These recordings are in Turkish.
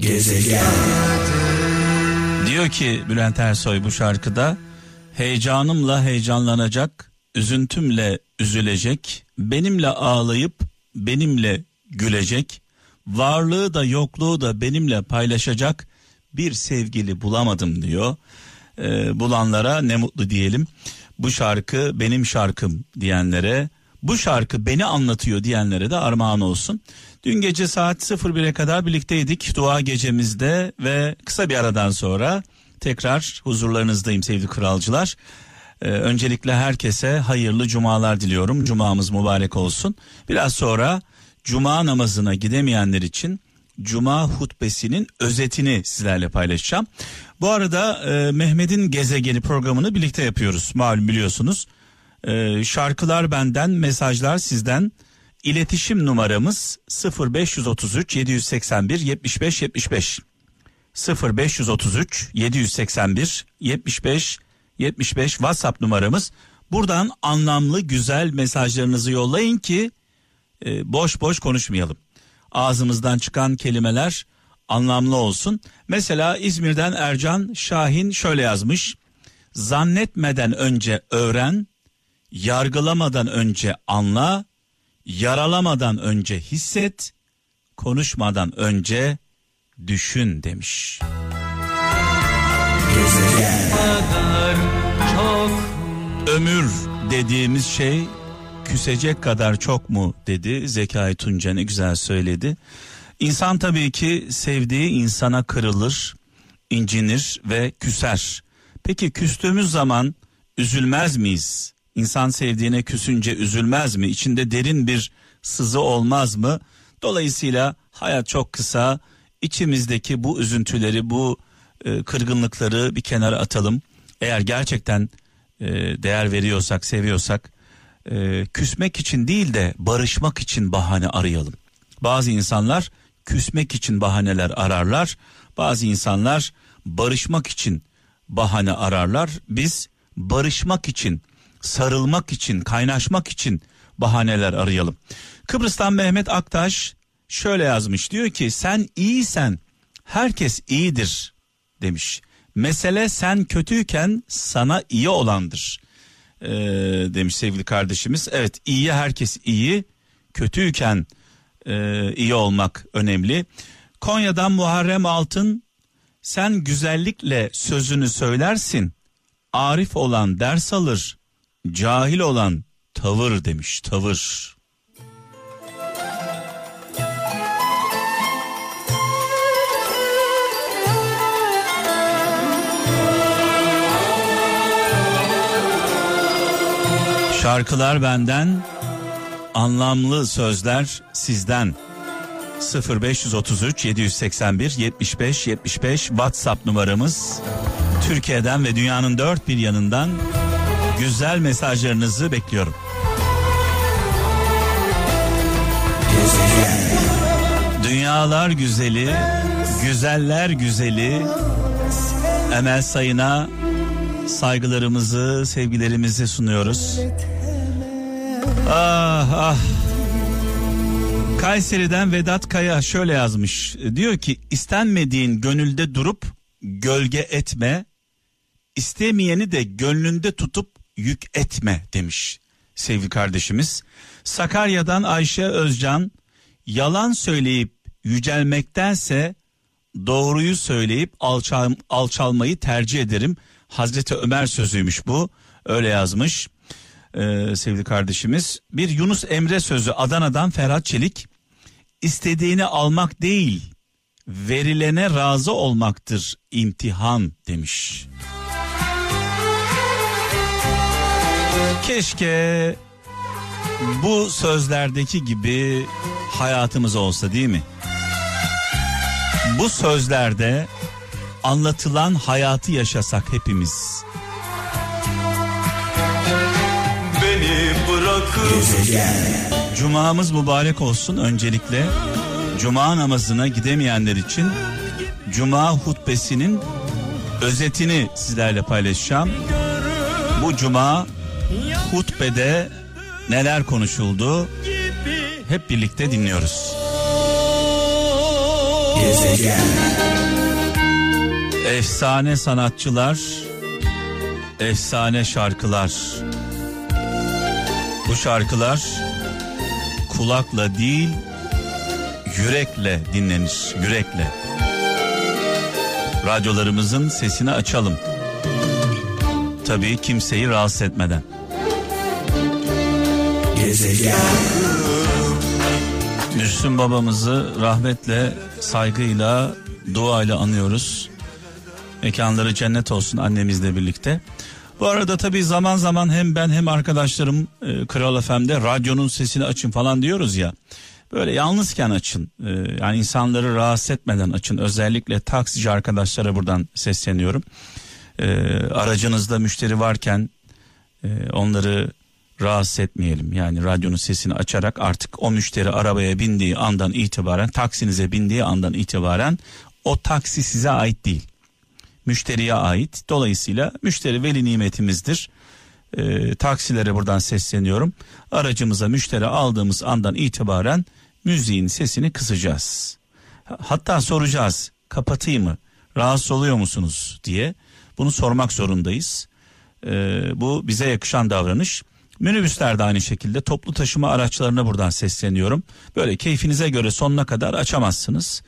Gezegen. Diyor ki Bülent Ersoy bu şarkıda heyecanımla heyecanlanacak, üzüntümle üzülecek, benimle ağlayıp benimle gülecek, varlığı da yokluğu da benimle paylaşacak bir sevgili bulamadım diyor. Ee, bulanlara ne mutlu diyelim. Bu şarkı benim şarkım diyenlere, bu şarkı beni anlatıyor diyenlere de armağan olsun. Dün gece saat 01'e kadar birlikteydik dua gecemizde ve kısa bir aradan sonra tekrar huzurlarınızdayım sevgili kralcılar. Ee, öncelikle herkese hayırlı cumalar diliyorum. Cumamız mübarek olsun. Biraz sonra cuma namazına gidemeyenler için cuma hutbesinin özetini sizlerle paylaşacağım. Bu arada e, Mehmet'in gezegeni programını birlikte yapıyoruz. Malum biliyorsunuz. E, şarkılar benden, mesajlar sizden. İletişim numaramız 0533 781 75 75. 0533 781 75 75 WhatsApp numaramız. Buradan anlamlı güzel mesajlarınızı yollayın ki e, boş boş konuşmayalım. Ağzımızdan çıkan kelimeler anlamlı olsun. Mesela İzmir'den Ercan Şahin şöyle yazmış. Zannetmeden önce öğren, yargılamadan önce anla, yaralamadan önce hisset, konuşmadan önce düşün demiş. Ömür dediğimiz şey küsecek kadar çok mu dedi Zekai Tunca ne güzel söyledi. İnsan tabii ki sevdiği insana kırılır, incinir ve küser. Peki küstüğümüz zaman üzülmez miyiz? İnsan sevdiğine küsünce üzülmez mi? İçinde derin bir sızı olmaz mı? Dolayısıyla hayat çok kısa. İçimizdeki bu üzüntüleri, bu e, kırgınlıkları bir kenara atalım. Eğer gerçekten e, değer veriyorsak, seviyorsak e, küsmek için değil de barışmak için bahane arayalım. Bazı insanlar küsmek için bahaneler ararlar. Bazı insanlar barışmak için bahane ararlar. Biz barışmak için, sarılmak için, kaynaşmak için bahaneler arayalım. Kıbrıs'tan Mehmet Aktaş şöyle yazmış diyor ki sen iyisen herkes iyidir demiş. Mesele sen kötüyken sana iyi olandır ee, demiş sevgili kardeşimiz. Evet iyiye herkes iyi kötüyken e, iyi olmak önemli. Konya'dan Muharrem Altın sen güzellikle sözünü söylersin. Arif olan ders alır, cahil olan tavır demiş tavır. Şarkılar benden, anlamlı sözler sizden. 0533 781 75 75 WhatsApp numaramız. Türkiye'den ve dünyanın dört bir yanından güzel mesajlarınızı bekliyorum. Dünyalar güzeli, güzeller güzeli Emel Sayın'a saygılarımızı, sevgilerimizi sunuyoruz. Ah ah. Kayseri'den Vedat Kaya şöyle yazmış. Diyor ki istenmediğin gönülde durup gölge etme. istemeyeni de gönlünde tutup yük etme demiş sevgili kardeşimiz. Sakarya'dan Ayşe Özcan yalan söyleyip yücelmektense doğruyu söyleyip alçal, alçalmayı tercih ederim. Hazreti Ömer sözüymüş bu öyle yazmış ee, sevgili kardeşimiz. Bir Yunus Emre sözü Adana'dan Ferhat Çelik. İstediğini almak değil verilene razı olmaktır imtihan demiş. Keşke bu sözlerdeki gibi hayatımız olsa değil mi? Bu sözlerde anlatılan hayatı yaşasak hepimiz. Beni bırakıp Cumamız mübarek olsun öncelikle. Cuma namazına gidemeyenler için Cuma hutbesinin özetini sizlerle paylaşacağım. Bu cuma hutbede neler konuşuldu hep birlikte dinliyoruz. Gezegen. Efsane sanatçılar, efsane şarkılar. Bu şarkılar kulakla değil, yürekle dinlenir, yürekle. Radyolarımızın sesini açalım. Tabii kimseyi rahatsız etmeden. Gezegen. Müslüm babamızı rahmetle, saygıyla, duayla anıyoruz. Mekanları cennet olsun annemizle birlikte. Bu arada tabii zaman zaman hem ben hem arkadaşlarım e, Kral FM'de radyonun sesini açın falan diyoruz ya. Böyle yalnızken açın. E, yani insanları rahatsız etmeden açın. Özellikle taksici arkadaşlara buradan sesleniyorum. E, aracınızda müşteri varken e, onları rahatsız etmeyelim. Yani radyonun sesini açarak artık o müşteri arabaya bindiği andan itibaren taksinize bindiği andan itibaren o taksi size ait değil. Müşteriye ait. Dolayısıyla müşteri veli nimetimizdir. E, taksilere buradan sesleniyorum. Aracımıza müşteri aldığımız andan itibaren müziğin sesini kısacağız. Hatta soracağız kapatayım mı rahatsız oluyor musunuz diye bunu sormak zorundayız. E, bu bize yakışan davranış. Minibüsler de aynı şekilde toplu taşıma araçlarına buradan sesleniyorum. Böyle keyfinize göre sonuna kadar açamazsınız.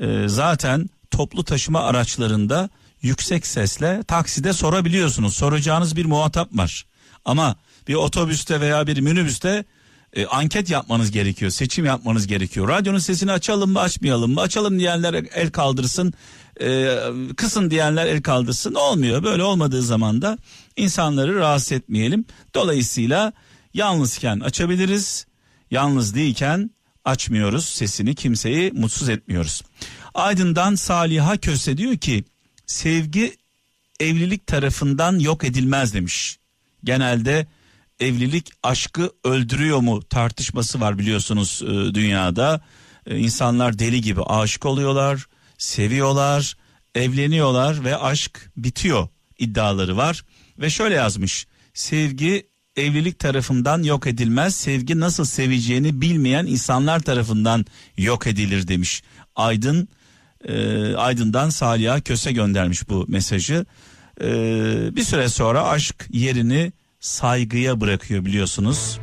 Ee, zaten toplu taşıma araçlarında yüksek sesle takside sorabiliyorsunuz. Soracağınız bir muhatap var. Ama bir otobüste veya bir minibüste e, anket yapmanız gerekiyor. Seçim yapmanız gerekiyor. Radyonun sesini açalım mı açmayalım mı? Açalım diyenler el kaldırsın. E, kısın diyenler el kaldırsın. Olmuyor. Böyle olmadığı zaman da insanları rahatsız etmeyelim. Dolayısıyla yalnızken açabiliriz. Yalnız değilken açmıyoruz. Sesini kimseyi mutsuz etmiyoruz. Aydın'dan Saliha Köse diyor ki sevgi evlilik tarafından yok edilmez demiş. Genelde evlilik aşkı öldürüyor mu tartışması var biliyorsunuz e, dünyada. E, insanlar deli gibi aşık oluyorlar, seviyorlar, evleniyorlar ve aşk bitiyor iddiaları var. Ve şöyle yazmış sevgi evlilik tarafından yok edilmez sevgi nasıl seveceğini bilmeyen insanlar tarafından yok edilir demiş. Aydın e, Aydın'dan Salih'a Köse göndermiş bu mesajı. E, bir süre sonra aşk yerini saygıya bırakıyor biliyorsunuz.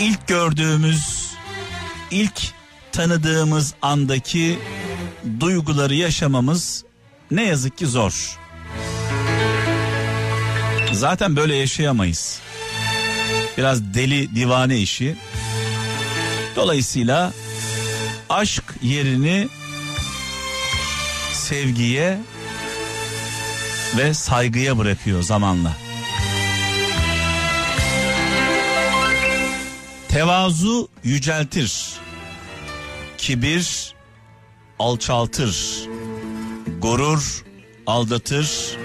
İlk gördüğümüz, ilk tanıdığımız andaki duyguları yaşamamız ne yazık ki zor. Zaten böyle yaşayamayız. Biraz deli divane işi. Dolayısıyla aşk yerini sevgiye ve saygıya bırakıyor zamanla. Tevazu yüceltir. Kibir alçaltır. Gurur aldatır.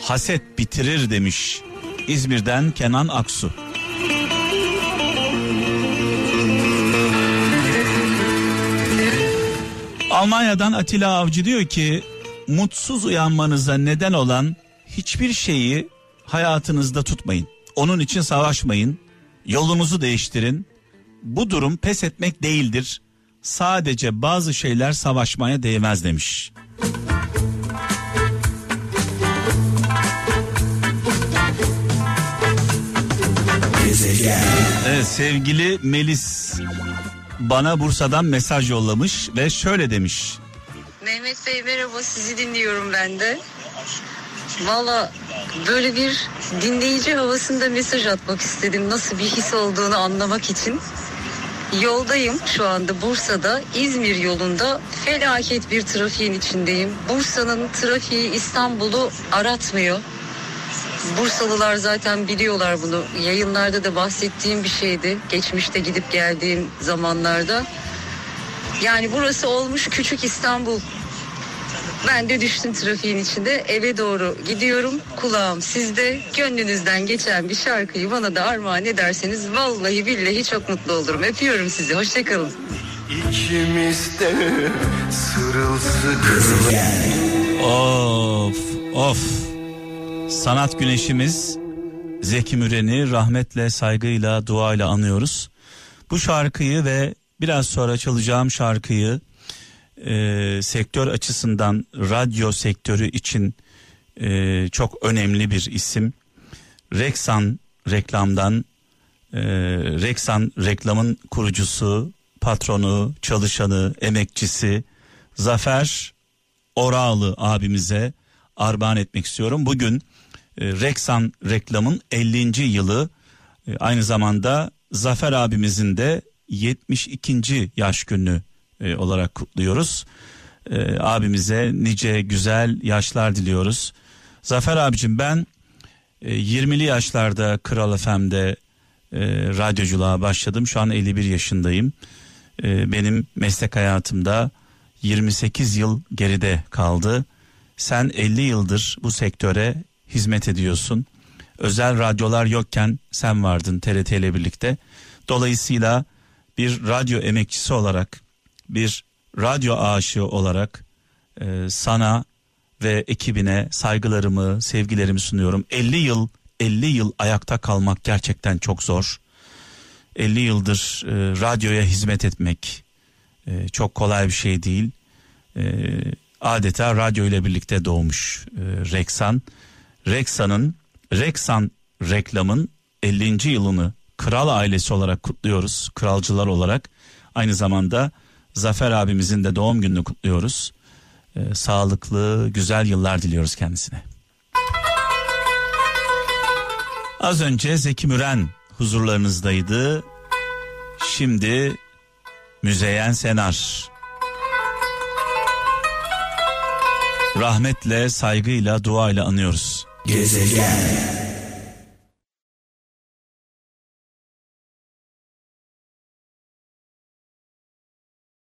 Haset bitirir demiş. İzmir'den Kenan Aksu. Almanya'dan Atilla Avcı diyor ki mutsuz uyanmanıza neden olan hiçbir şeyi hayatınızda tutmayın. Onun için savaşmayın. Yolunuzu değiştirin. Bu durum pes etmek değildir. Sadece bazı şeyler savaşmaya değmez demiş. Evet sevgili Melis bana Bursa'dan mesaj yollamış ve şöyle demiş. Mehmet Bey merhaba sizi dinliyorum ben de. Valla böyle bir dinleyici havasında mesaj atmak istedim. Nasıl bir his olduğunu anlamak için. Yoldayım şu anda Bursa'da İzmir yolunda felaket bir trafiğin içindeyim. Bursa'nın trafiği İstanbul'u aratmıyor. Bursalılar zaten biliyorlar bunu. Yayınlarda da bahsettiğim bir şeydi. Geçmişte gidip geldiğim zamanlarda. Yani burası olmuş küçük İstanbul. Ben de düştüm trafiğin içinde eve doğru gidiyorum. Kulağım sizde gönlünüzden geçen bir şarkıyı bana da armağan ederseniz vallahi billahi çok mutlu olurum. Öpüyorum sizi. Hoşçakalın. İçimizde sırılsıklam. Of of. Sanat güneşimiz Zeki Müren'i rahmetle, saygıyla, duayla anıyoruz. Bu şarkıyı ve Biraz sonra çalacağım şarkıyı e, sektör açısından radyo sektörü için e, çok önemli bir isim. Rexan reklamdan e, Rexan reklamın kurucusu, patronu, çalışanı, emekçisi Zafer Orağlı abimize armağan etmek istiyorum. Bugün e, Rexan reklamın 50. yılı e, aynı zamanda Zafer abimizin de 72. yaş günü e, olarak kutluyoruz. E, abimize nice güzel yaşlar diliyoruz. Zafer abicim ben e, 20'li yaşlarda Kral FM'de e, radyoculuğa başladım. Şu an 51 yaşındayım. E, benim meslek hayatımda 28 yıl geride kaldı. Sen 50 yıldır bu sektöre hizmet ediyorsun. Özel radyolar yokken sen vardın TRT ile birlikte. Dolayısıyla bir radyo emekçisi olarak, bir radyo aşığı olarak e, sana ve ekibine saygılarımı, sevgilerimi sunuyorum. 50 yıl 50 yıl ayakta kalmak gerçekten çok zor. 50 yıldır e, radyoya hizmet etmek e, çok kolay bir şey değil. E, adeta radyo ile birlikte doğmuş e, Reksan. Reksan'ın Reksan reklamın 50. yılını kral ailesi olarak kutluyoruz. Kralcılar olarak. Aynı zamanda Zafer abimizin de doğum gününü kutluyoruz. Ee, sağlıklı, güzel yıllar diliyoruz kendisine. Az önce Zeki Müren huzurlarınızdaydı. Şimdi Müzeyyen Senar. Rahmetle, saygıyla, duayla anıyoruz. Gezegen